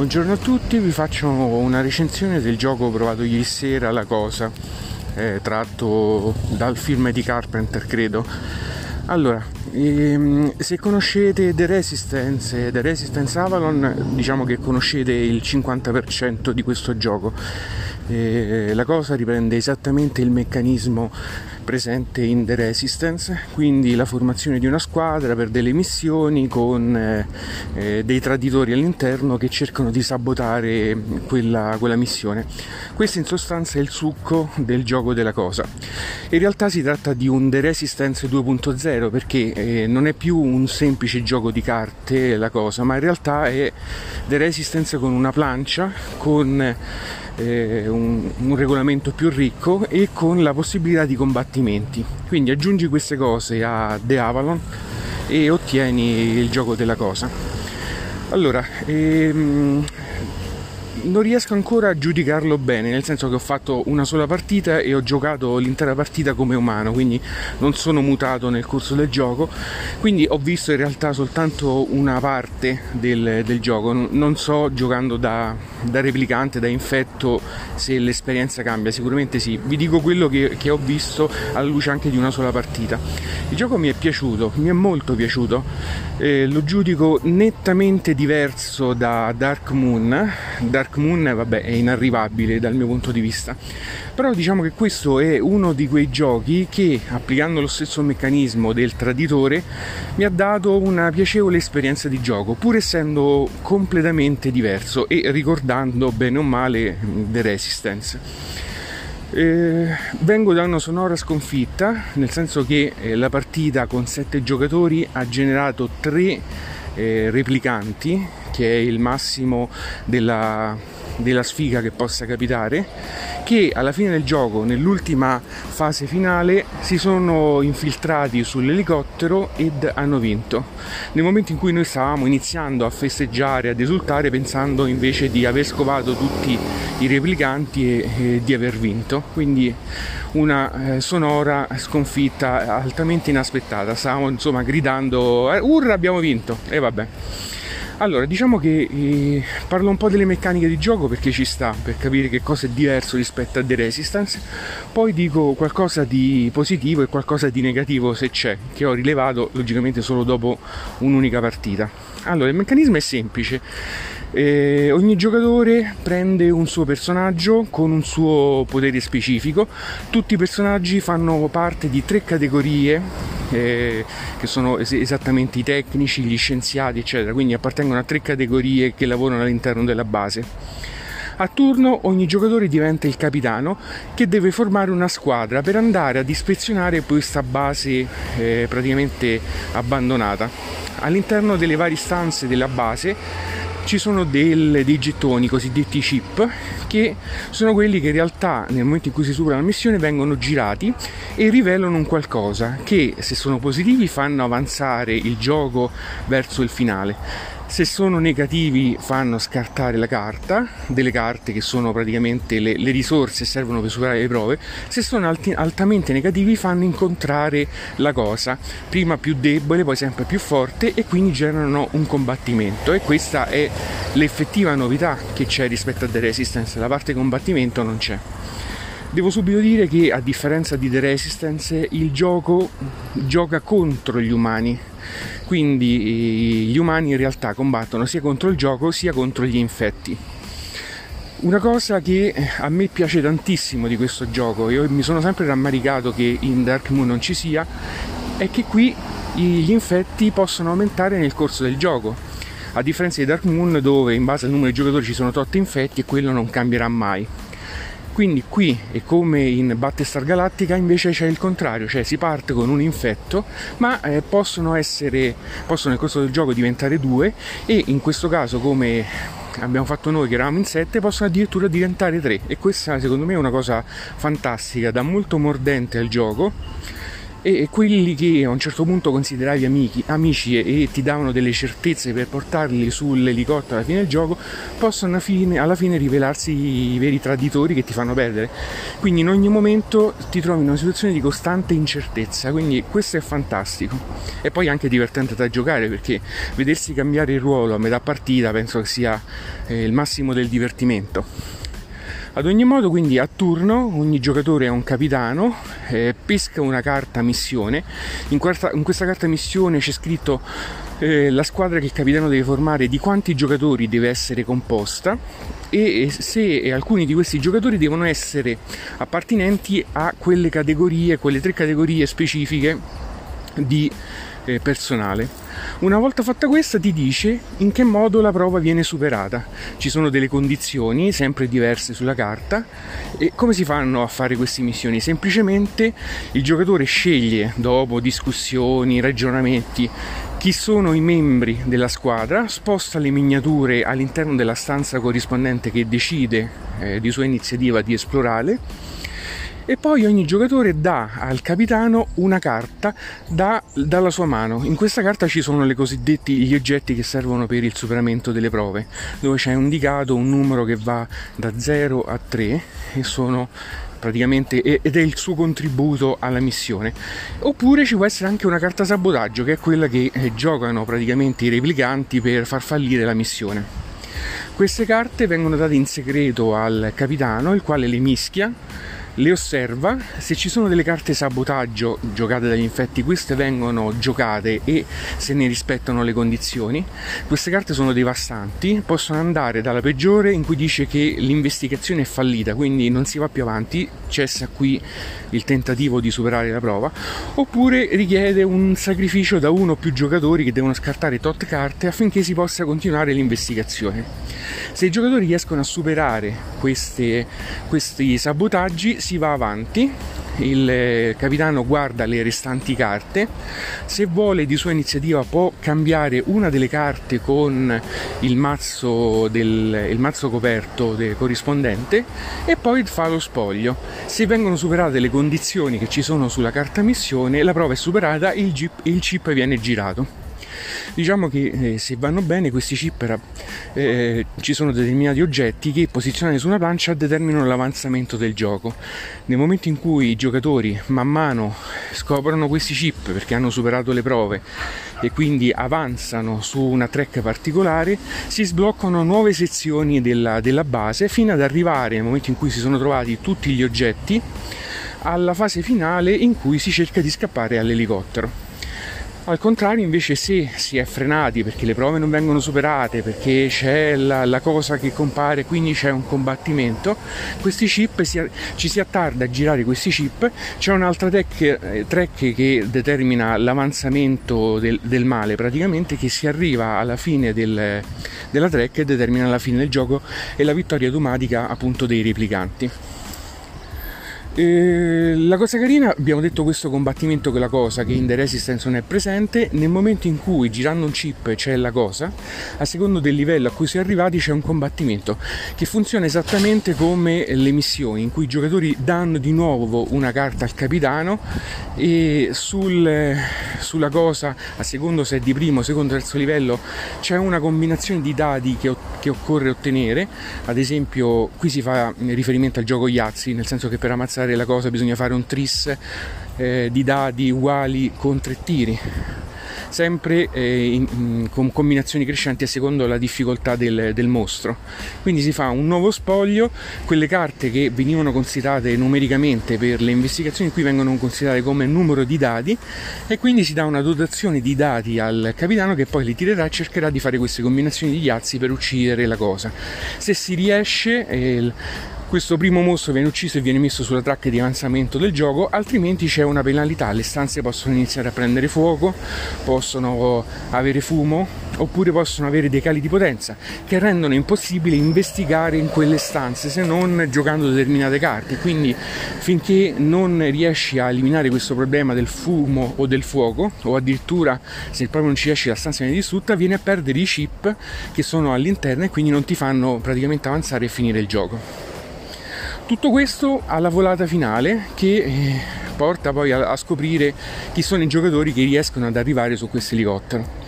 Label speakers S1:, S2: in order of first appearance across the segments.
S1: Buongiorno a tutti, vi faccio una recensione del gioco provato ieri sera, La Cosa, eh, tratto dal film di Carpenter, credo. Allora, ehm, se conoscete The Resistance e The Resistance Avalon, diciamo che conoscete il 50% di questo gioco. Eh, la cosa riprende esattamente il meccanismo presente in The Resistance, quindi la formazione di una squadra per delle missioni con eh, eh, dei traditori all'interno che cercano di sabotare quella, quella missione. Questo in sostanza è il succo del gioco della cosa. In realtà si tratta di un The Resistance 2.0 perché eh, non è più un semplice gioco di carte la cosa, ma in realtà è The Resistance con una plancia, con eh, un, un, regolamento più ricco e con la possibilità di combattimenti. Quindi aggiungi queste cose a The Avalon e ottieni il gioco della cosa. Allora, ehm, non riesco ancora a giudicarlo bene, nel senso che ho fatto una sola partita e ho giocato l'intera partita come umano, quindi non sono mutato nel corso del gioco, quindi ho visto in realtà soltanto una parte del, del gioco, non so giocando da, da, replicante, da infetto, se l'esperienza cambia, sicuramente sì, vi dico quello che, che ho visto alla luce anche di una sola partita. Il gioco mi è piaciuto, mi è molto piaciuto, eh, lo giudico nettamente diverso da Dark Moon. Dark Moon vabbè, è inarrivabile dal mio punto di vista, però diciamo che questo è uno di quei giochi che applicando lo stesso meccanismo del traditore mi ha dato una piacevole esperienza di gioco, pur essendo completamente diverso e ricordando bene o male The Resistance. Eh, vengo da una sonora sconfitta, nel senso che eh, la partita con sette giocatori ha generato tre eh, replicanti, che è il massimo della, della sfiga che possa capitare che alla fine del gioco, nell'ultima fase finale, si sono infiltrati sull'elicottero ed hanno vinto. Nel momento in cui noi stavamo iniziando a festeggiare, ad esultare, pensando invece di aver scovato tutti i replicanti e, e di aver vinto. Quindi una eh, sonora sconfitta altamente inaspettata. Stavamo insomma gridando: eh, Urra, abbiamo vinto! E vabbè. Allora, diciamo che eh, parlo un po' delle meccaniche di gioco perché ci sta, per capire che cosa è diverso rispetto a The Resistance, poi dico qualcosa di positivo e qualcosa di negativo se c'è, che ho rilevato logicamente solo dopo un'unica partita. Allora, il meccanismo è semplice. Eh, ogni giocatore prende un suo personaggio con un suo potere specifico. Tutti i personaggi fanno parte di tre categorie eh, che sono es- esattamente i tecnici, gli scienziati, eccetera, quindi appartengono a tre categorie che lavorano all'interno della base. A turno ogni giocatore diventa il capitano che deve formare una squadra per andare ad ispezionare questa base eh, praticamente abbandonata. All'interno delle varie stanze della base ci sono del, dei gettoni cosiddetti chip che sono quelli che in realtà nel momento in cui si supera la missione vengono girati e rivelano un qualcosa che se sono positivi fanno avanzare il gioco verso il finale se sono negativi fanno scartare la carta, delle carte che sono praticamente le, le risorse servono per superare le prove, se sono alti, altamente negativi fanno incontrare la cosa, prima più debole, poi sempre più forte e quindi generano un combattimento. E questa è l'effettiva novità che c'è rispetto a The Resistance, la parte combattimento non c'è. Devo subito dire che a differenza di The Resistance il gioco gioca contro gli umani quindi gli umani in realtà combattono sia contro il gioco sia contro gli infetti. Una cosa che a me piace tantissimo di questo gioco, io mi sono sempre rammaricato che in Dark Moon non ci sia, è che qui gli infetti possono aumentare nel corso del gioco. A differenza di Dark Moon dove in base al numero di giocatori ci sono 8 infetti e quello non cambierà mai. Quindi qui è come in Battlestar Galactica invece c'è il contrario, cioè si parte con un infetto, ma eh, possono essere possono nel corso del gioco diventare due e in questo caso come abbiamo fatto noi che eravamo in sette possono addirittura diventare tre. E questa secondo me è una cosa fantastica, dà molto mordente al gioco e quelli che a un certo punto consideravi amici, amici e, e, ti davano delle certezze per portarli sull'elicottero alla fine del gioco possono alla fine, alla fine, rivelarsi i veri traditori che ti fanno perdere. Quindi in ogni momento ti trovi in una situazione di costante incertezza quindi questo è fantastico. E poi anche divertente da giocare perché vedersi cambiare il ruolo a metà partita penso che sia eh, il massimo del divertimento ad ogni modo, quindi a turno ogni giocatore è un capitano, eh, pesca una carta missione. In, quarta, in questa carta missione c'è scritto eh, la squadra che il capitano deve formare, di quanti giocatori deve essere composta e se alcuni di questi giocatori devono essere appartenenti a quelle categorie, quelle tre categorie specifiche di eh, personale. Una volta fatta questa ti dice in che modo la prova viene superata. Ci sono delle condizioni sempre diverse sulla carta e come si fanno a fare queste missioni? Semplicemente il giocatore sceglie dopo discussioni, ragionamenti chi sono i membri della squadra, sposta le miniature all'interno della stanza corrispondente che decide eh, di sua iniziativa di esplorare e poi ogni giocatore dà al capitano una carta da, dalla sua mano. In questa carta ci sono le cosiddetti gli oggetti che servono per il superamento delle prove, dove c'è indicato un numero che va da 0 a 3 e sono praticamente ed è il suo contributo alla missione. Oppure ci può essere anche una carta sabotaggio, che è quella che eh, giocano praticamente i replicanti per far fallire la missione. Queste carte vengono date in segreto al capitano, il quale le mischia le osserva, se ci sono delle carte sabotaggio giocate dagli infetti, queste vengono giocate e se ne rispettano le condizioni. Queste carte sono devastanti, possono andare dalla peggiore in cui dice che l'investigazione è fallita, quindi non si va più avanti, cessa qui il tentativo di superare la prova, oppure richiede un sacrificio da uno o più giocatori che devono scartare tot carte affinché si possa continuare l'investigazione. Se i giocatori riescono a superare queste, questi sabotaggi si va avanti il capitano guarda le restanti carte, se vuole di sua iniziativa può cambiare una delle carte con il mazzo, del, il mazzo coperto corrispondente e poi fa lo spoglio. Se vengono superate le condizioni che ci sono sulla carta missione, la prova è superata e il, il chip viene girato. Diciamo che eh, se vanno bene questi chip eh, ci sono determinati oggetti che posizionati su una plancia determinano l'avanzamento del gioco. Nel momento in cui i giocatori man mano scoprono questi chip perché hanno superato le prove e quindi avanzano su una track particolare, si sbloccano nuove sezioni della, della base fino ad arrivare nel momento in cui si sono trovati tutti gli oggetti alla fase finale in cui si cerca di scappare all'elicottero. Al contrario, invece, se si è frenati perché le prove non vengono superate, perché c'è la, la cosa che compare, quindi c'è un combattimento, questi chip si, ci si attarda a girare questi chip. C'è un'altra track, eh, track che determina l'avanzamento del, del, male, praticamente che si arriva alla fine del, della track e determina la fine del gioco e la vittoria automatica appunto dei replicanti. E la cosa carina, abbiamo detto questo combattimento con la cosa che in The Resistance non è presente, nel momento in cui girando un chip c'è la cosa, a secondo del livello a cui si è arrivati c'è un combattimento che funziona esattamente come le missioni in cui i giocatori danno di nuovo una carta al capitano e sul, sulla cosa, a secondo se è di primo, secondo, terzo livello, c'è una combinazione di dati che, che occorre ottenere, ad esempio qui si fa riferimento al gioco Yazzi, nel senso che per ammazzare passare la cosa bisogna fare un tris eh, di dadi uguali con tre tiri sempre eh, in, in, con combinazioni crescenti a secondo la difficoltà del, del, mostro. Quindi si fa un nuovo spoglio, quelle carte che venivano considerate numericamente per le investigazioni qui vengono considerate come numero di dati e quindi si dà una dotazione di dati al capitano che poi li tirerà e cercherà di fare queste combinazioni di ghiazzi per uccidere la cosa. Se si riesce eh, questo primo mostro viene ucciso e viene messo sulla track di avanzamento del gioco, altrimenti c'è una penalità, le stanze possono iniziare a prendere fuoco, possono avere fumo oppure possono avere dei cali di potenza che rendono impossibile investigare in quelle stanze se non giocando determinate carte. Quindi finché non riesci a eliminare questo problema del fumo o del fuoco, o addirittura se proprio non ci riesci la stanza viene distrutta, vieni a perdere i chip che sono all'interno e quindi non ti fanno praticamente avanzare e finire il gioco. Tutto questo alla volata finale che eh, porta poi a, a scoprire chi sono i giocatori che riescono ad arrivare su questo elicottero.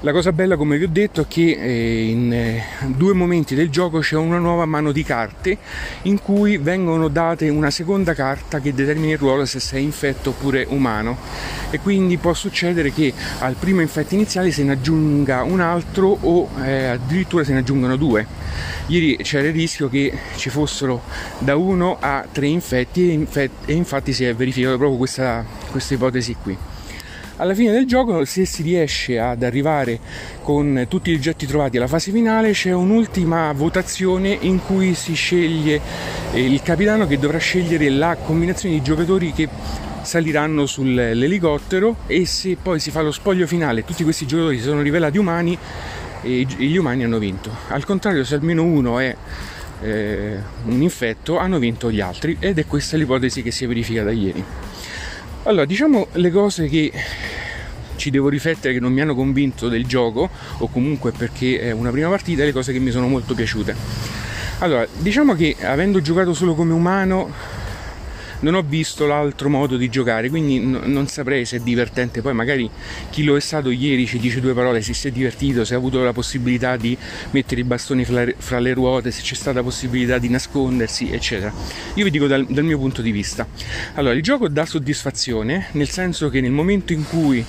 S1: La cosa bella, come vi ho detto, è che eh, in eh, due momenti del gioco c'è una nuova mano di carte in cui vengono date una seconda carta che determina il ruolo se sei infetto oppure umano e quindi può succedere che al primo infetto iniziale se ne aggiunga un altro o eh, addirittura se ne aggiungano due. Ieri c'era il rischio che ci fossero da uno a tre infetti e, infatti si è verificata proprio questa, questa ipotesi qui. Alla fine del gioco, se si riesce ad arrivare con tutti gli oggetti trovati alla fase finale, c'è un'ultima votazione in cui si sceglie eh, il capitano che dovrà scegliere la combinazione di giocatori che saliranno sull'elicottero e se poi si fa lo spoglio finale tutti questi giocatori si sono rivelati umani e gli umani hanno vinto. Al contrario, se almeno uno è eh, un infetto, hanno vinto gli altri ed è questa l'ipotesi che si è verificata ieri. Allora, diciamo le cose che ci devo riflettere che non mi hanno convinto del gioco o comunque perché è una prima partita le cose che mi sono molto piaciute. Allora, diciamo che avendo giocato solo come umano non ho visto l'altro modo di giocare, quindi no, non saprei se è divertente. Poi magari chi lo è stato ieri ci dice due parole, se si è divertito, se ha avuto la possibilità di mettere i bastoni fra, fra le ruote, se c'è stata possibilità di nascondersi, eccetera. Io vi dico dal, dal mio punto di vista. Allora, il gioco dà soddisfazione, nel senso che nel momento in cui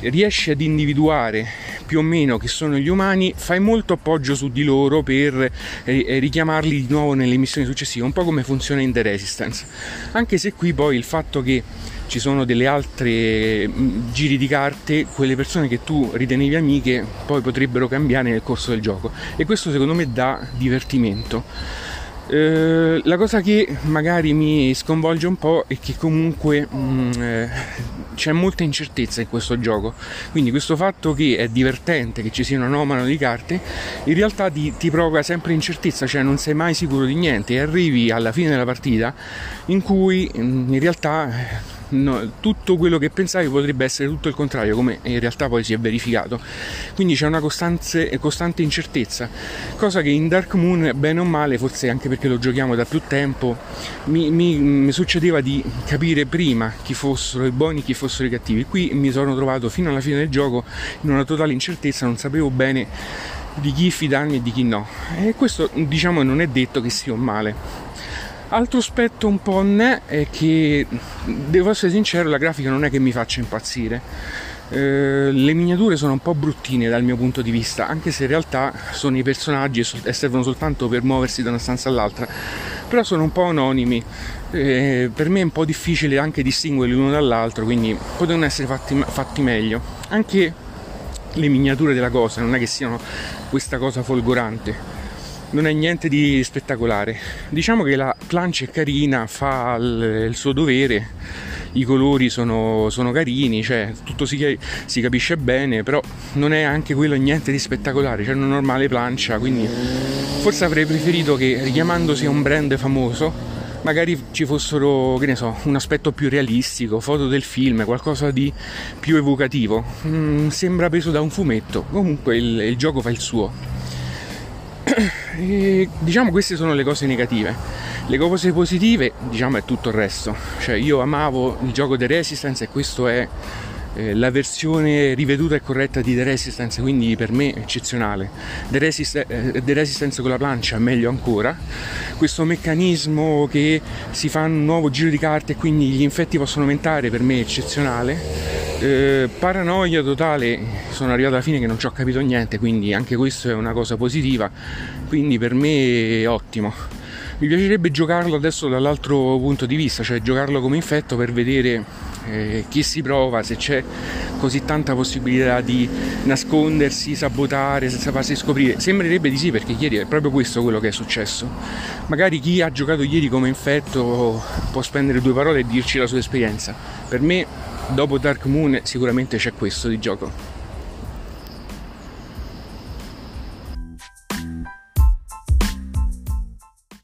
S1: riesci ad individuare più o meno che sono gli umani, fai molto appoggio su di loro per eh, richiamarli di nuovo nelle missioni successive, un po' come funziona in The Resistance. Anche se qui poi il fatto che ci sono delle altre mm, giri di carte, quelle persone che tu ritenevi amiche poi potrebbero cambiare nel corso del gioco e questo secondo me dà divertimento. Eh, la cosa che magari mi sconvolge un po' è che comunque mh, mm, eh, c'è molta incertezza in questo gioco. Quindi questo fatto che è divertente, che ci sia una nuova mano di carte, in realtà ti, ti provoca sempre incertezza, cioè non sei mai sicuro di niente e arrivi alla fine della partita in cui mh, mm, in realtà no, tutto quello che pensavi potrebbe essere tutto il contrario, come in realtà poi si è verificato. Quindi c'è una costante, costante incertezza, cosa che in Dark Moon, bene o male, forse anche perché lo giochiamo da più tempo, mi, mi, mi succedeva di capire prima chi fossero i buoni e chi fossero i cattivi. Qui mi sono trovato fino alla fine del gioco in una totale incertezza, non sapevo bene di chi fidarmi e di chi no. E questo diciamo non è detto che sia un male Altro aspetto un po' ne è che, devo essere sincero, la grafica non è che mi faccia impazzire. Eh, le miniature sono un po' bruttine dal mio punto di vista, anche se in realtà sono i personaggi e servono soltanto per muoversi da una stanza all'altra, però sono un po' anonimi. Eh, per me è un po' difficile anche distinguerli l'uno dall'altro, quindi potevano essere fatti, fatti meglio. Anche le miniature della cosa non è che siano questa cosa folgorante non è niente di spettacolare. Diciamo che la plancia è carina, fa il, il suo dovere, i colori sono, sono carini, cioè, tutto si, si, capisce bene, però non è anche quello niente di spettacolare, c'è una normale plancia, quindi forse avrei preferito che richiamandosi a un brand famoso magari ci fossero, che ne so, un aspetto più realistico, foto del film, qualcosa di più evocativo. Mm, sembra preso da un fumetto, comunque il, il gioco fa il suo. E, diciamo queste sono le cose negative. Le cose positive, diciamo, è tutto il resto. Cioè, io amavo il gioco The Resistance e questo è eh, la versione riveduta e corretta di The Resistance, quindi per me eccezionale. The, Resist- eh, The Resistance con la plancia, meglio ancora. Questo meccanismo che si fa un nuovo giro di carte e quindi gli infetti possono aumentare, per me è eccezionale. Eh, paranoia totale, sono arrivato alla fine che non ci ho capito niente, quindi anche questo è una cosa positiva, quindi per me è ottimo. Mi piacerebbe giocarlo adesso dall'altro punto di vista, cioè giocarlo come infetto per vedere eh, chi si prova, se c'è così tanta possibilità di nascondersi, sabotare senza farsi scoprire. Sembrerebbe di sì perché ieri è proprio questo quello che è successo. Magari chi ha giocato ieri come infetto può spendere due parole e dirci la sua esperienza. Per me dopo Dark Moon sicuramente c'è questo di gioco.